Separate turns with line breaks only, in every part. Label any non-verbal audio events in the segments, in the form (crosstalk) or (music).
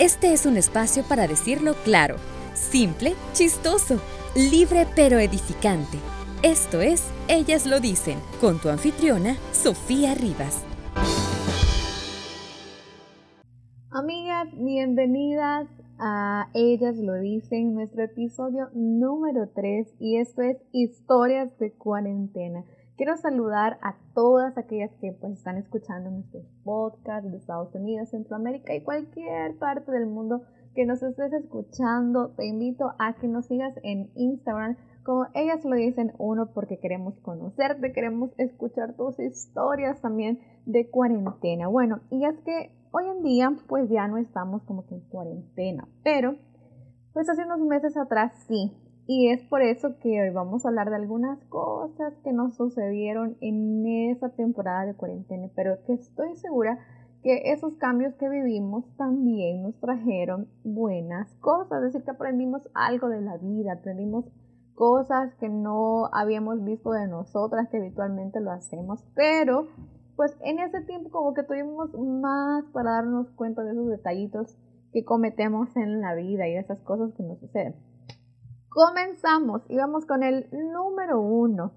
Este es un espacio para decirlo claro, simple, chistoso, libre pero edificante. Esto es Ellas lo dicen, con tu anfitriona, Sofía Rivas.
Amigas, bienvenidas a Ellas lo dicen, nuestro episodio número 3 y esto es Historias de cuarentena. Quiero saludar a todas aquellas que pues están escuchando nuestros podcasts de Estados Unidos, Centroamérica y cualquier parte del mundo que nos estés escuchando. Te invito a que nos sigas en Instagram como ellas lo dicen uno porque queremos conocerte, queremos escuchar tus historias también de cuarentena. Bueno, y es que hoy en día pues ya no estamos como que en cuarentena, pero pues hace unos meses atrás sí, y es por eso que hoy vamos a hablar de algunas cosas que nos sucedieron en esa temporada de cuarentena, pero que estoy segura que esos cambios que vivimos también nos trajeron buenas cosas, es decir, que aprendimos algo de la vida, aprendimos cosas que no habíamos visto de nosotras, que habitualmente lo hacemos, pero pues en ese tiempo como que tuvimos más para darnos cuenta de esos detallitos que cometemos en la vida y de esas cosas que nos suceden. Comenzamos y vamos con el número uno.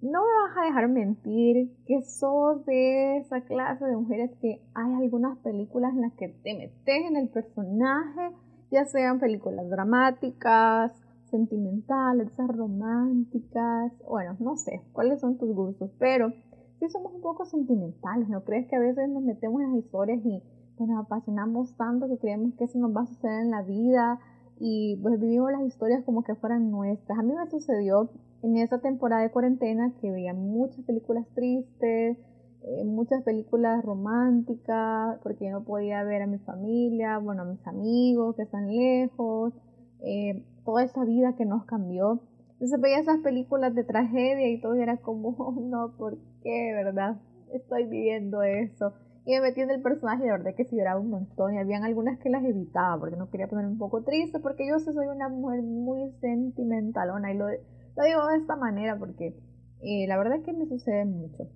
No me vas a dejar mentir que sos de esa clase de mujeres que hay algunas películas en las que te metes en el personaje, ya sean películas dramáticas, sentimentales, románticas, bueno, no sé cuáles son tus gustos, pero sí somos un poco sentimentales, ¿no crees que a veces nos metemos en las historias y nos apasionamos tanto que creemos que eso nos va a suceder en la vida? Y pues vivimos las historias como que fueran nuestras. A mí me sucedió en esa temporada de cuarentena que veía muchas películas tristes, eh, muchas películas románticas, porque yo no podía ver a mi familia, bueno, a mis amigos que están lejos, eh, toda esa vida que nos cambió. Entonces veía esas películas de tragedia y todo era como, (laughs) oh, no, ¿por qué, verdad? Estoy viviendo eso y me metí en el personaje de verdad que si lloraba un montón y habían algunas que las evitaba porque no quería ponerme un poco triste porque yo soy una mujer muy sentimentalona y lo, lo digo de esta manera porque eh, la verdad es que me sucede mucho.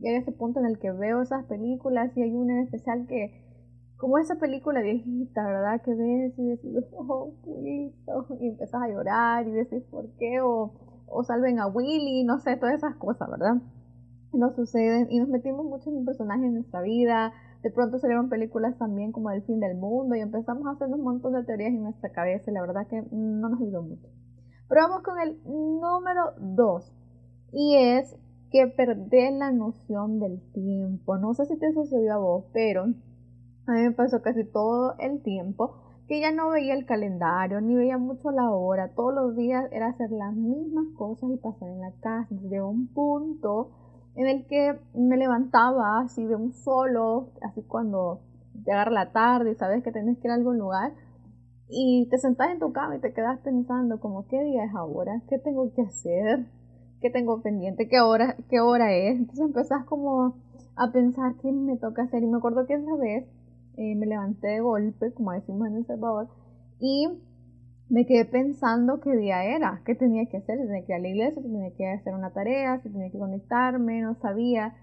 Y hay ese punto en el que veo esas películas y hay una en especial que, como esa película viejita, ¿verdad? Que ves y dices, oh, y empiezas a llorar y dices, ¿por qué? O, o salven a Willy, no sé, todas esas cosas, ¿verdad? Nos suceden y nos metimos mucho en un personaje en nuestra vida. De pronto salieron películas también como El fin del mundo y empezamos a hacer un montón de teorías en nuestra cabeza y la verdad que no nos ayudó mucho. Pero vamos con el número 2 y es que perder la noción del tiempo. No sé si te sucedió a vos, pero a mí me pasó casi todo el tiempo que ya no veía el calendario, ni veía mucho la hora. Todos los días era hacer las mismas cosas y pasar en la casa. Llegó un punto en el que me levantaba así de un solo, así cuando llegara la tarde y sabes que tenés que ir a algún lugar, y te sentás en tu cama y te quedas pensando como qué día es ahora, qué tengo que hacer, qué tengo pendiente, qué hora, qué hora es. Entonces empezás como a pensar qué me toca hacer. Y me acuerdo que esa vez eh, me levanté de golpe, como decimos en El Salvador, y me quedé pensando qué día era, qué tenía que hacer, si tenía que ir a la iglesia, si tenía que hacer una tarea, si tenía que conectarme, no sabía.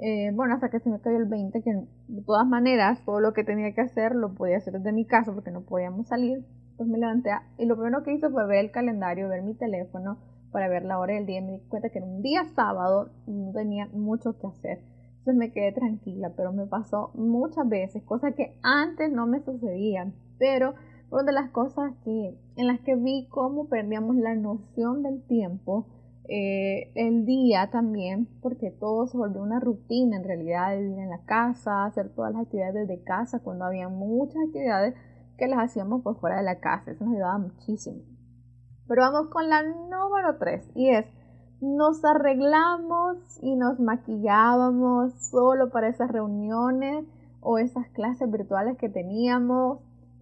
Eh, bueno, hasta que se me cayó el 20, que de todas maneras todo lo que tenía que hacer lo podía hacer desde mi casa porque no podíamos salir. Pues me levanté y lo primero que hice fue ver el calendario, ver mi teléfono para ver la hora del día me di cuenta que era un día sábado y no tenía mucho que hacer. Entonces me quedé tranquila, pero me pasó muchas veces, cosas que antes no me sucedían, pero fueron de las cosas que, en las que vi cómo perdíamos la noción del tiempo, eh, el día también, porque todo se volvió una rutina en realidad, de vivir en la casa, hacer todas las actividades de casa, cuando había muchas actividades que las hacíamos por fuera de la casa, eso nos ayudaba muchísimo. Pero vamos con la número 3 y es, nos arreglamos y nos maquillábamos solo para esas reuniones o esas clases virtuales que teníamos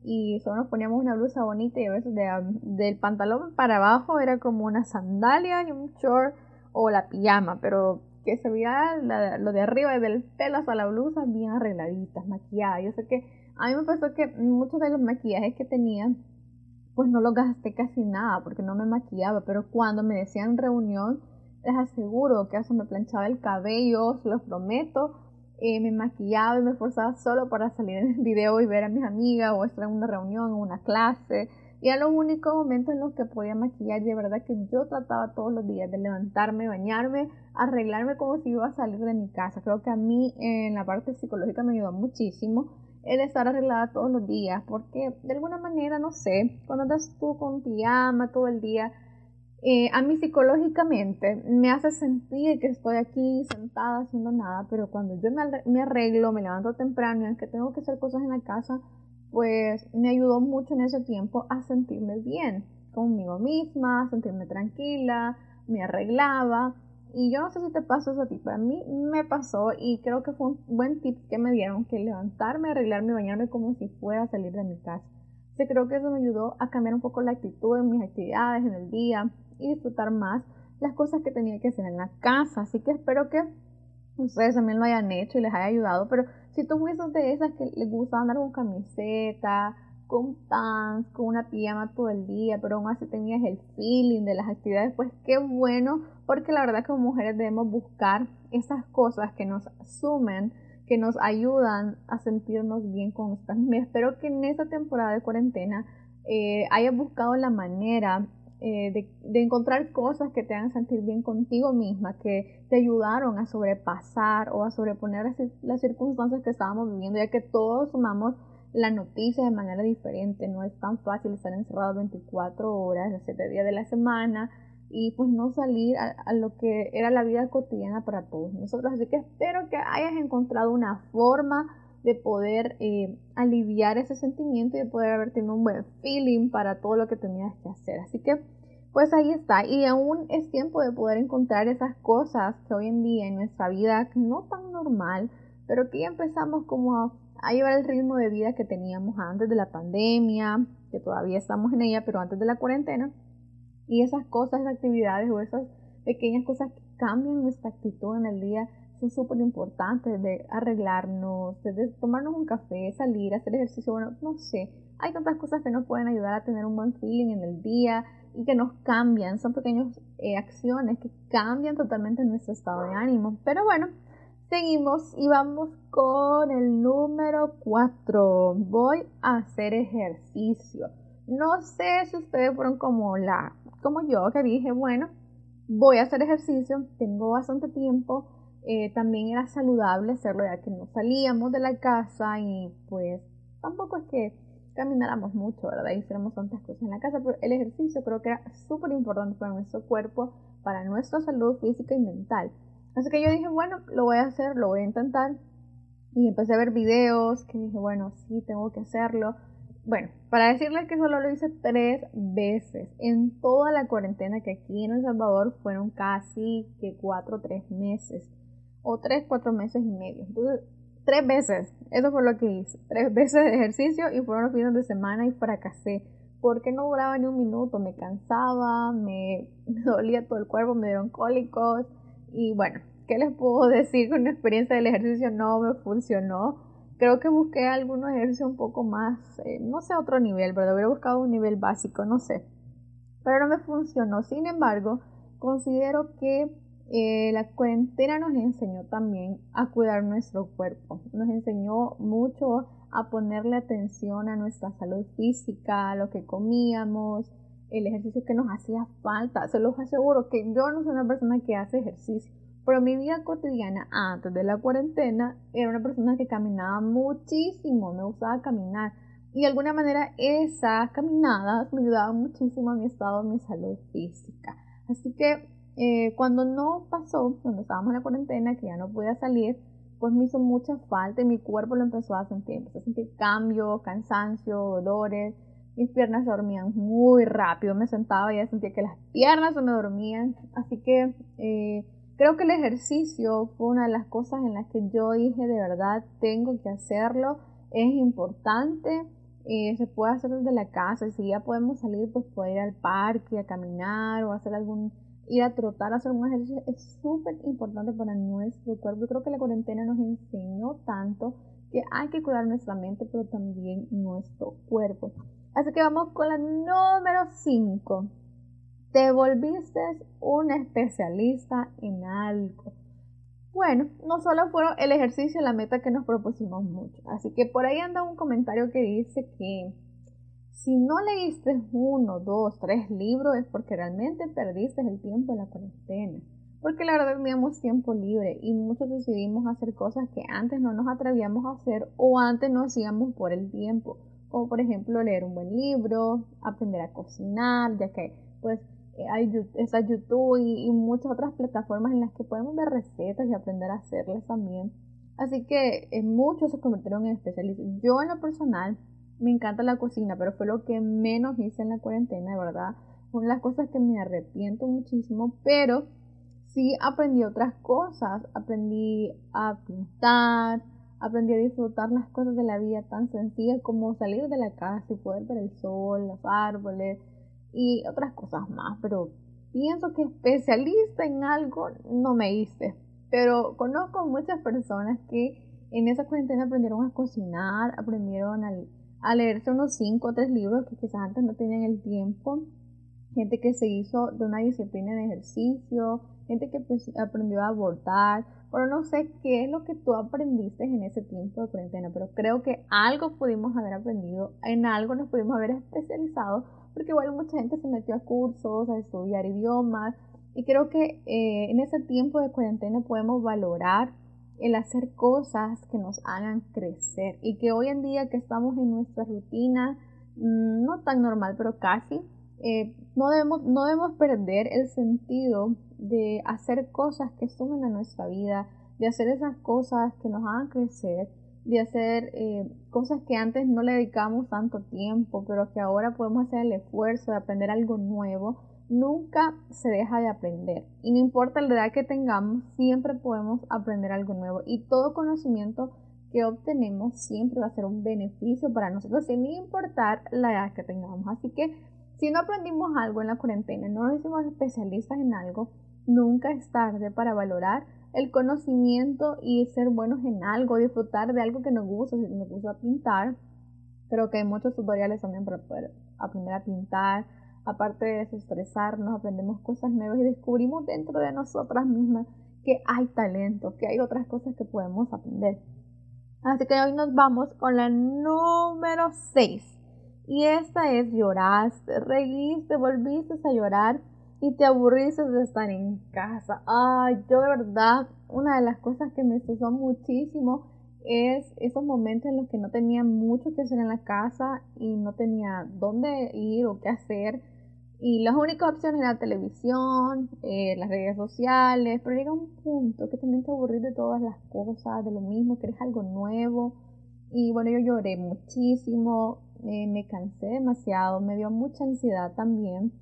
y solo nos poníamos una blusa bonita y a veces del pantalón para abajo era como una sandalia y un short o la pijama, pero que se veía lo de arriba, del pelo hasta la blusa, bien arregladitas, maquilladas. Yo sé que a mí me pasó que muchos de los maquillajes que tenía, pues no los gasté casi nada porque no me maquillaba, pero cuando me decían reunión, les aseguro que eso me planchaba el cabello, se los prometo, eh, me maquillaba y me esforzaba solo para salir en el video y ver a mis amigas o estar en una reunión, en una clase. Y era los únicos momentos en los que podía maquillar. De verdad que yo trataba todos los días de levantarme, bañarme, arreglarme como si iba a salir de mi casa. Creo que a mí en la parte psicológica me ayudó muchísimo el estar arreglada todos los días. Porque de alguna manera, no sé, cuando andas tú con pijama todo el día, eh, a mí psicológicamente me hace sentir que estoy aquí sentada haciendo nada, pero cuando yo me, arreglo, me levanto temprano y que tengo que hacer cosas en la casa, pues me ayudó mucho en ese tiempo a sentirme bien conmigo misma, a sentirme tranquila, me arreglaba. Y yo no sé si te pasó eso a ti, pero a mí me pasó y creo que fue un buen tip que me dieron, que levantarme, arreglarme bañarme como si fuera a salir de mi casa. Yo creo que eso me ayudó a cambiar un poco la actitud en mis actividades, en el día, y disfrutar más las cosas que tenía que hacer en la casa. Así que espero que ustedes también lo hayan hecho y les haya ayudado. Pero si tú fuiste de esas que les gusta andar con camiseta, con pants, con una pijama todo el día, pero aún así tenías el feeling de las actividades, pues qué bueno, porque la verdad que como mujeres debemos buscar esas cosas que nos sumen, que nos ayudan a sentirnos bien con nosotras. Me espero que en esta temporada de cuarentena eh, hayas buscado la manera eh, de, encontrar cosas que te hagan sentir bien contigo misma, que te ayudaron a sobrepasar o a sobreponer las circunstancias que estábamos viviendo, ya que todos sumamos la noticia de manera diferente, no es tan fácil estar encerrado 24 horas, los 7 días de la semana y pues no salir a, lo que era la vida cotidiana para todos nosotros. Así que espero que hayas encontrado una forma de poder eh, aliviar ese sentimiento y de poder haber tenido un buen feeling para todo lo que tenías que hacer. Así que, pues ahí está. Y aún es tiempo de poder encontrar esas cosas que hoy en día en nuestra vida no tan normal, pero que ya empezamos como a, a llevar el ritmo de vida que teníamos antes de la pandemia, que todavía estamos en ella, pero antes de la cuarentena. Y esas cosas, esas actividades o esas pequeñas cosas que cambian nuestra actitud en el día son súper importantes, de arreglarnos, de tomarnos un café, salir, hacer ejercicio, bueno, no sé, hay tantas cosas que nos pueden ayudar a tener un buen feeling en el día y que nos cambian, son pequeñas eh, acciones que cambian totalmente nuestro estado de ánimo. Pero bueno, seguimos y vamos con el número 4. Voy a hacer ejercicio. No sé si ustedes fueron como la, como yo, que dije, bueno, voy a hacer ejercicio, tengo bastante tiempo, eh, también era saludable hacerlo ya que no salíamos de la casa y pues tampoco es que camináramos mucho, ¿verdad? Y hiciéramos tantas cosas en la casa, pero el ejercicio creo que era súper importante para nuestro cuerpo, para nuestra salud física y mental. Así que yo dije, bueno, lo voy a hacer, lo voy a intentar. Y empecé a ver videos que dije, bueno, sí, tengo que hacerlo. Bueno, para decirles que solo lo hice tres veces en toda la cuarentena que aquí en El Salvador fueron casi que cuatro o tres meses o tres, cuatro meses y medio. Entonces, tres veces, eso fue lo que hice, tres veces de ejercicio y fueron los fines de semana y fracasé. Porque no duraba ni un minuto, me cansaba, me, (laughs) dolía todo el cuerpo, me dieron cólicos y bueno, ¿qué les puedo (laughs) decir con la experiencia del ejercicio? No me funcionó. Creo que busqué algunos ejercicios un poco más, eh, no sé, otro nivel, pero hubiera buscado un nivel básico, no sé. Pero no me funcionó. Sin embargo, considero que eh, la cuarentena nos enseñó también a cuidar nuestro cuerpo, nos enseñó mucho a ponerle atención a nuestra salud física, lo que comíamos, el ejercicio que nos hacía falta. Se los aseguro que yo no soy una persona que hace ejercicio, pero mi vida cotidiana antes de la cuarentena era una persona que caminaba muchísimo, me gustaba caminar. Y de alguna manera esas caminadas me ayudaban muchísimo a mi estado, a mi salud física. Así que eh, cuando no pasó, cuando estábamos en la cuarentena, que ya no podía salir, pues me hizo mucha falta y mi cuerpo lo empezó a sentir. Empezó a sentir cambios, cansancio, dolores. Mis piernas se dormían muy rápido. Me sentaba y ya sentía que las piernas se me dormían. Así que eh, creo que el ejercicio fue una de las cosas en las que yo dije de verdad tengo que hacerlo. Es importante. Eh, se puede hacer desde la casa. Si ya podemos salir, pues poder ir al parque, a caminar o hacer algún ir a trotar, hacer un ejercicio es súper importante para nuestro cuerpo. Yo creo que la cuarentena nos enseñó tanto que hay que cuidar nuestra mente, pero también nuestro cuerpo. Así que vamos con la número 5. Te volviste un especialista en algo. bueno, no solo fue el ejercicio la meta que nos propusimos mucho. Así que por ahí anda un comentario que dice que si no leíste uno, dos, tres libros es porque realmente perdiste el tiempo en la cuarentena. Porque la verdad teníamos tiempo libre y muchos decidimos hacer cosas que antes no nos atrevíamos a hacer o antes no hacíamos por el tiempo. Como por ejemplo leer un buen libro, aprender a cocinar, ya que pues eh, hay está YouTube y, muchas otras plataformas en las que podemos ver recetas y aprender a hacerlas también. Así que eh, muchos se convirtieron en especialistas. Yo en lo personal me encanta la cocina, pero fue lo que menos hice en la cuarentena, de verdad. Una las cosas que me arrepiento muchísimo, pero sí aprendí otras cosas. Aprendí a pintar, aprendí a disfrutar las cosas de la vida tan sencillas como salir de la casa y poder ver el sol, los árboles, y otras cosas más, pero pienso que especialista en algo no me hice. Pero conozco muchas personas que en esa cuarentena aprendieron a cocinar, aprendieron a, leerse unos 5 o 3 libros que quizás antes no tenían el tiempo. Gente que se hizo de una disciplina de ejercicio, gente que pues, aprendió a abortar. Pero no sé qué es lo que tú aprendiste en ese tiempo de cuarentena, pero creo que algo pudimos haber aprendido, en algo nos pudimos haber especializado porque igual mucha gente se metió a cursos, a estudiar idiomas, y creo que eh, en ese tiempo de cuarentena podemos valorar el hacer cosas que nos hagan crecer y que hoy en día que estamos en nuestra rutina, mm, no tan normal, pero casi, eh, no, debemos, no debemos perder el sentido de hacer cosas que sumen a nuestra vida, de hacer esas cosas que nos hagan crecer de hacer eh, cosas que antes no le dedicamos tanto tiempo, pero que ahora podemos hacer el esfuerzo de aprender algo nuevo, nunca se deja de aprender. Y no importa la edad que tengamos, siempre podemos aprender algo nuevo. Y todo conocimiento que obtenemos siempre va a ser un beneficio para nosotros, sin importar la edad que tengamos. Así que si no aprendimos algo en la cuarentena, no nos hicimos especialistas en algo, nunca es tarde para valorar el conocimiento y ser buenos en algo, disfrutar de algo que nos gusta, si nos gusta pintar. Creo que hay muchos tutoriales también para poder aprender a pintar. Aparte de desestresarnos, aprendemos cosas nuevas y descubrimos dentro de nosotras mismas que hay talento, que hay otras cosas que podemos aprender. Así que hoy nos vamos con la número 6. Y esta es lloraste, reíste, volviste a llorar y te aburriste de estar en casa. Ay, yo de verdad, una de las cosas que me estresó muchísimo es esos momentos en los que no tenía mucho que hacer en la casa y no tenía dónde ir o qué hacer. Y las únicas opciones eran televisión, eh, las redes sociales, pero llega un punto que también te aburrís de todas las cosas, de lo mismo, querés algo nuevo. Y bueno, yo lloré muchísimo, eh, me cansé demasiado, me dio mucha ansiedad también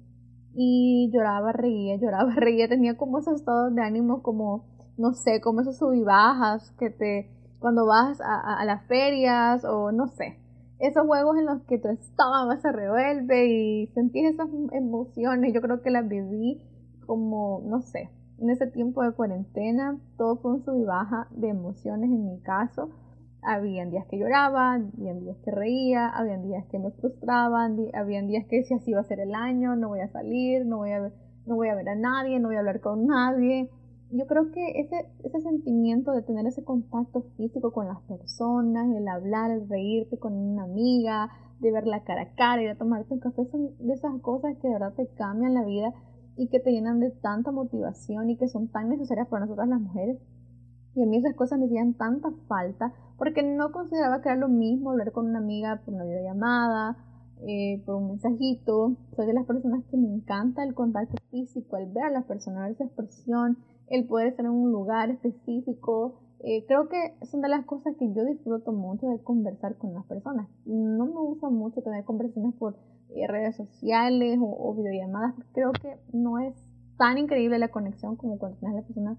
y lloraba, reía, (laughs) lloraba, reía, tenía como esos estados de ánimo como, no sé, como esos sub y bajas que te, cuando vas a, las ferias o no sé, esos juegos en los que tu estómago se revuelve y sentís esas emociones, yo creo que las viví como, no sé, en ese tiempo de cuarentena, todo fue un sub y baja de emociones en mi caso habían días que lloraba, habían días que reía, habían días que me frustraban, habían días que decía así va a ser el año, no voy a salir, no voy a, no voy a ver a nadie, no voy a hablar con nadie. Yo creo que ese, ese sentimiento de tener ese contacto físico con las personas, el hablar, el reírte con una amiga, de ver la cara a cara, ir a tomarte un café, son de esas cosas que de verdad te cambian la vida y que te llenan de tanta motivación y que son tan necesarias para nosotras las mujeres. Y a mí esas cosas me hacían tanta falta porque no consideraba que era lo mismo hablar con una amiga por una videollamada, eh, por un mensajito. Soy de las personas que me encanta el contacto físico, el ver a las personas, su expresión, el poder estar en un lugar específico. Eh, creo que son de las cosas que yo disfruto mucho de conversar con las personas. No me gusta mucho tener conversaciones por eh, redes sociales o, videollamadas. Creo que no es tan increíble la conexión como cuando tienes a la persona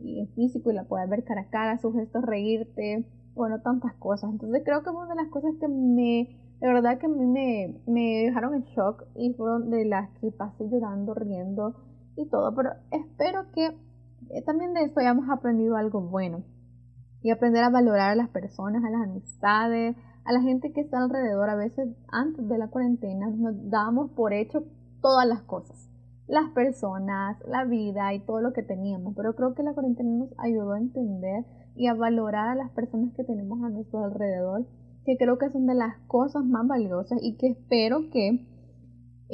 en físico y la puedes ver cara a cara, sus gestos, reírte, bueno, tantas cosas. Entonces creo que una de las cosas que me, de verdad que a mí me, me dejaron en shock y fueron de las que pasé llorando, riendo y todo. Pero espero que eh, también de esto hayamos aprendido algo bueno y aprender a valorar a las personas, a las amistades, a la gente que está alrededor. A veces antes de la cuarentena nos dábamos por hecho todas las cosas las personas, la vida y todo lo que teníamos. Pero creo que la cuarentena nos ayudó a entender y a valorar a las personas que tenemos a nuestro alrededor, que creo que son de las cosas más valiosas y que espero que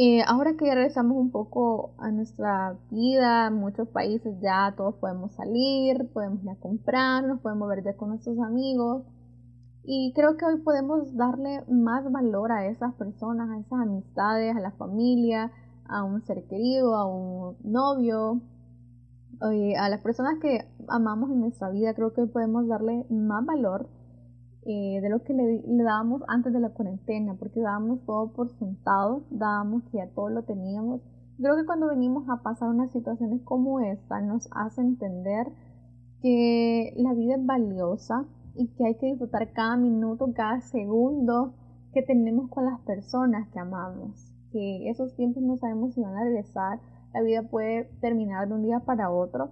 eh, ahora que ya regresamos un poco a nuestra vida, muchos países ya todos podemos salir, podemos ir a comprar, nos podemos ver ya con nuestros amigos. Y creo que hoy podemos darle más valor a esas personas, a esas amistades, a la familia, a un ser querido, a un novio, a las personas que amamos en nuestra vida. Creo que hoy podemos darle más valor eh, de lo que le, dábamos antes de la cuarentena, porque dábamos todo por sentado, dábamos que ya todo lo teníamos. Creo que cuando venimos a pasar unas situaciones como esta, nos hace entender que la vida es valiosa y que hay que disfrutar cada minuto, cada segundo que tenemos con las personas que amamos. Que esos tiempos no sabemos si van a regresar, la vida puede terminar de un día para otro,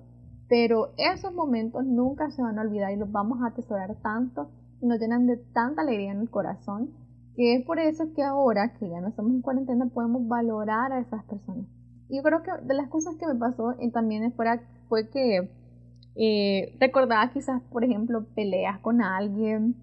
pero esos momentos nunca se van a olvidar y los vamos a atesorar tanto nos llenan de tanta alegría en el corazón, que es por eso que ahora que ya no estamos en cuarentena podemos valorar a esas personas. Y yo creo que de las cosas que me pasó y también fue, fue que eh, recordaba quizás, por ejemplo, peleas con alguien,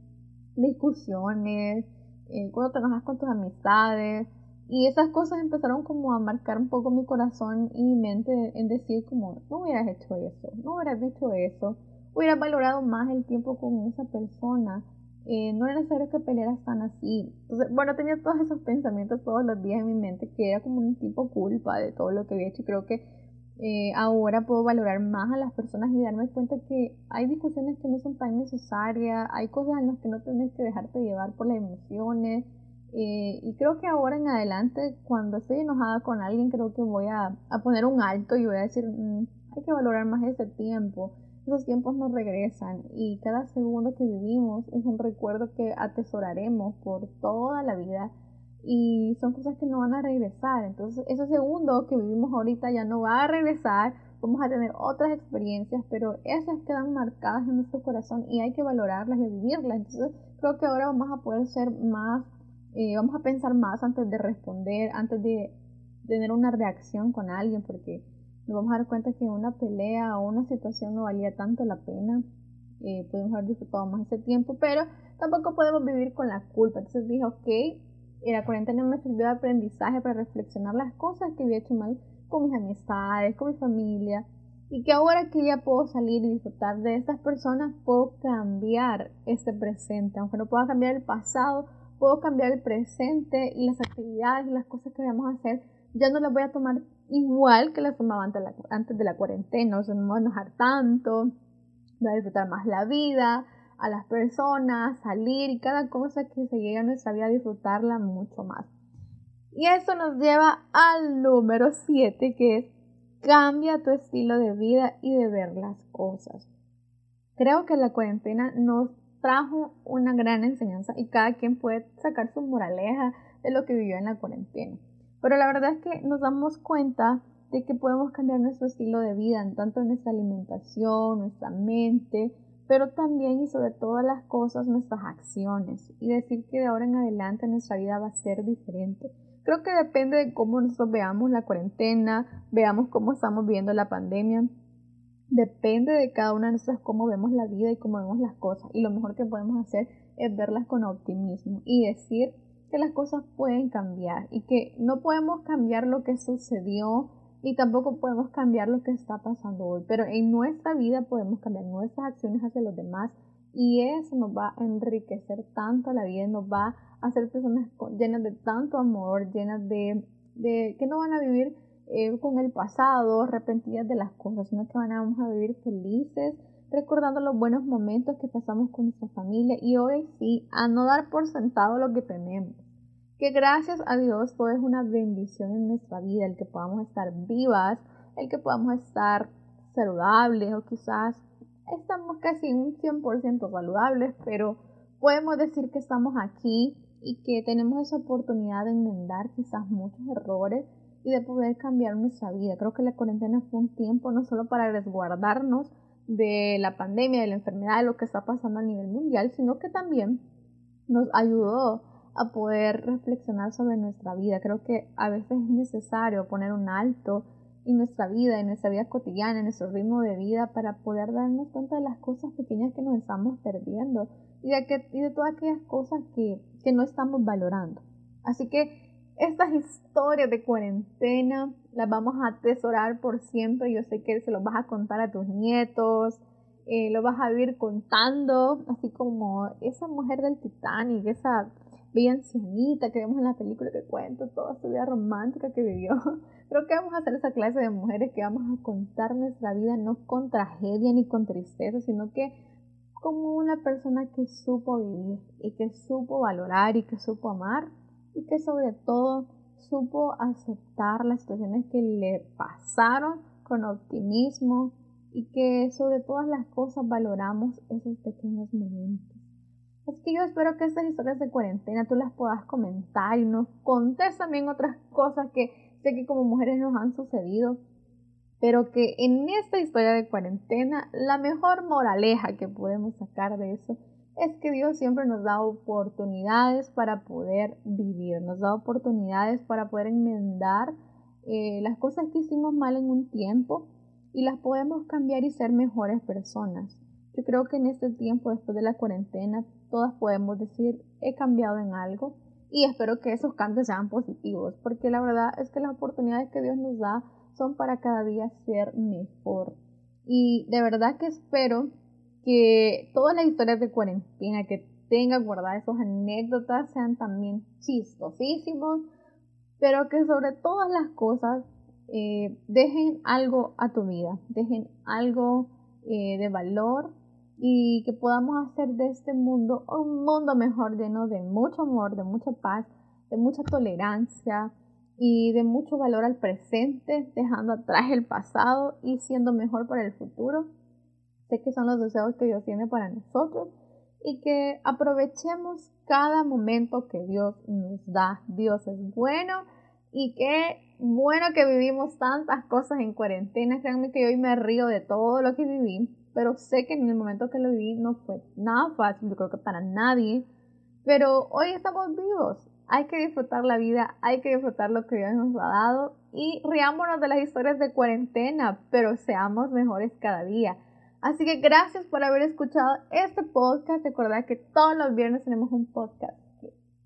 discusiones, eh, cuando te enojas con tus amistades. Y esas cosas empezaron como a marcar un poco mi corazón y mi mente en decir como, no hubieras hecho eso, no hubieras dicho eso, hubieras valorado más el tiempo con esa persona. Eh, no era necesario que pelearas tan así. Entonces, bueno, tenía todos esos pensamientos todos los días en mi mente, que era como un tipo culpa de todo lo que había hecho. Y creo que eh, ahora puedo valorar más a las personas y darme cuenta que hay discusiones que no son tan necesarias, hay cosas en las que no tienes que dejarte llevar por las emociones. Eh, y creo que ahora en adelante, cuando estoy enojada con alguien, creo que voy a, a poner un alto y voy a decir, mm, hay que valorar más ese tiempo esos tiempos no regresan y cada segundo que vivimos es un recuerdo que atesoraremos por toda la vida y son cosas que no van a regresar. Entonces, ese segundo que vivimos ahorita ya no va a regresar, vamos a tener otras experiencias, pero esas quedan marcadas en nuestro corazón y hay que valorarlas y vivirlas. Entonces, creo que ahora vamos a poder ser más, eh, vamos a pensar más antes de responder, antes de tener una reacción con alguien, porque nos vamos a dar cuenta que una pelea o una situación no valía tanto la pena. Eh, pudimos haber disfrutado más ese tiempo, pero tampoco podemos vivir con la culpa. Entonces dije, ok, la cuarentena me sirvió de aprendizaje para reflexionar las cosas que había hecho mal con mis amistades, con mi familia, y que ahora que ya puedo salir y disfrutar de estas personas, puedo cambiar este presente. Aunque no pueda cambiar el pasado, puedo cambiar el presente y las actividades y las cosas que vamos a hacer, ya no las voy a tomar igual que la tomaba antes de la, cuarentena, o sea, no me voy a enojar tanto, voy a disfrutar más la vida, a las personas, salir y cada cosa que se llegue a nuestra vida, disfrutarla mucho más. Y eso nos lleva al número 7, que es cambia tu estilo de vida y de ver las cosas. Creo que la cuarentena nos trajo una gran enseñanza y cada quien puede sacar su moraleja de lo que vivió en la cuarentena. Pero la verdad es que nos damos cuenta de que podemos cambiar nuestro estilo de vida, tanto en nuestra alimentación, nuestra mente, pero también y sobre todas las cosas nuestras acciones y decir que de ahora en adelante nuestra vida va a ser diferente. Creo que depende de cómo nosotros veamos la cuarentena, veamos cómo estamos viendo la pandemia. Depende de cada una de nosotras cómo vemos la vida y cómo vemos las cosas. Y lo mejor que podemos hacer es verlas con optimismo y decir que las cosas pueden cambiar y que no podemos cambiar lo que sucedió y tampoco podemos cambiar lo que está pasando hoy, pero en nuestra vida podemos cambiar nuestras acciones hacia los demás y eso nos va a enriquecer tanto la vida, nos va a hacer personas llenas de tanto amor, llenas de, que no van a vivir eh, con el pasado, arrepentidas de las cosas, sino que van a, vamos a vivir felices, recordando los buenos momentos que pasamos con nuestra familia. Y hoy sí, a no dar por sentado lo que tenemos que gracias a Dios todo es una bendición en nuestra vida, el que podamos estar vivas, el que podamos estar saludables o quizás estamos casi un 100% saludables, pero podemos decir que estamos aquí y que tenemos esa oportunidad de enmendar quizás muchos errores y de poder cambiar nuestra vida. Creo que la cuarentena fue un tiempo no solo para resguardarnos de la pandemia, de la enfermedad, de lo que está pasando a nivel mundial, sino que también nos ayudó a poder reflexionar sobre nuestra vida. Creo que a veces es necesario poner un alto en nuestra vida, en nuestra vida cotidiana, en nuestro ritmo de vida, para poder darnos cuenta de las cosas pequeñas que nos estamos perdiendo y de, que, y de todas aquellas cosas que, que no estamos valorando. Así que estas historias de cuarentena las vamos a atesorar por siempre. Yo sé que se los vas a contar a tus nietos, eh, lo vas a vivir contando, así como esa mujer del Titanic, esa bella ancianita que vemos en la película que cuenta toda su vida romántica que vivió. (laughs) Creo que vamos a ser esa clase de mujeres que vamos a contar nuestra vida no con tragedia ni con tristeza, sino que como una persona que supo vivir y que supo valorar y que supo amar y que sobre todo supo aceptar las situaciones que le pasaron con optimismo y que sobre todas las cosas valoramos esos pequeños momentos. Así que yo espero que estas historias de cuarentena tú las puedas comentar y nos contes también otras cosas que sé que como mujeres nos han sucedido, pero que en esta historia de cuarentena la mejor moraleja que podemos sacar de eso es que Dios siempre nos da oportunidades para poder vivir, nos da oportunidades para poder enmendar eh, las cosas que hicimos mal en un tiempo y las podemos cambiar y ser mejores personas. Yo creo que en este tiempo, después de la cuarentena, todas podemos decir, he cambiado en algo y espero que esos cambios sean positivos, porque la verdad es que las oportunidades que Dios nos da son para cada día ser mejor. Y de verdad que espero que todas las historias de cuarentena que tengan guardadas esas anécdotas sean también chistosísimos, pero que sobre todas las cosas eh, dejen algo a tu vida, dejen algo eh, de valor y que podamos hacer de este mundo un mundo mejor lleno de mucho amor, de mucha paz, de mucha tolerancia y de mucho valor al presente, dejando atrás el pasado y siendo mejor para el futuro. Sé que son los deseos que Dios tiene para nosotros y que aprovechemos cada momento que Dios nos da. Dios es bueno y qué bueno que vivimos tantas cosas en cuarentena. Créanme que hoy me río de todo lo que viví, pero sé que en el momento que lo viví no fue nada fácil, yo creo que para nadie. Pero hoy estamos vivos. Hay que disfrutar la vida, hay que disfrutar lo que Dios nos ha dado y riámonos de las historias de cuarentena, pero seamos mejores cada día. Así que gracias por haber escuchado este podcast. Recuerda que todos los viernes tenemos un podcast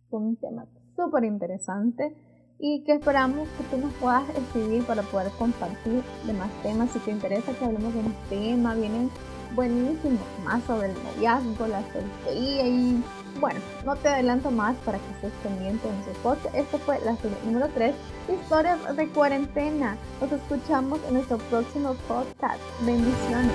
con un tema súper interesante y que esperamos que tú nos puedas escribir para poder compartir demás temas. Si te interesa que hablemos de un tema, vienen buenísimos más sobre el noviazgo, la soltería y bueno, no te adelanto más para que estés pendiente en su podcast. Esto fue la serie número 3, historias de cuarentena. Nos escuchamos en nuestro próximo podcast. Bendiciones.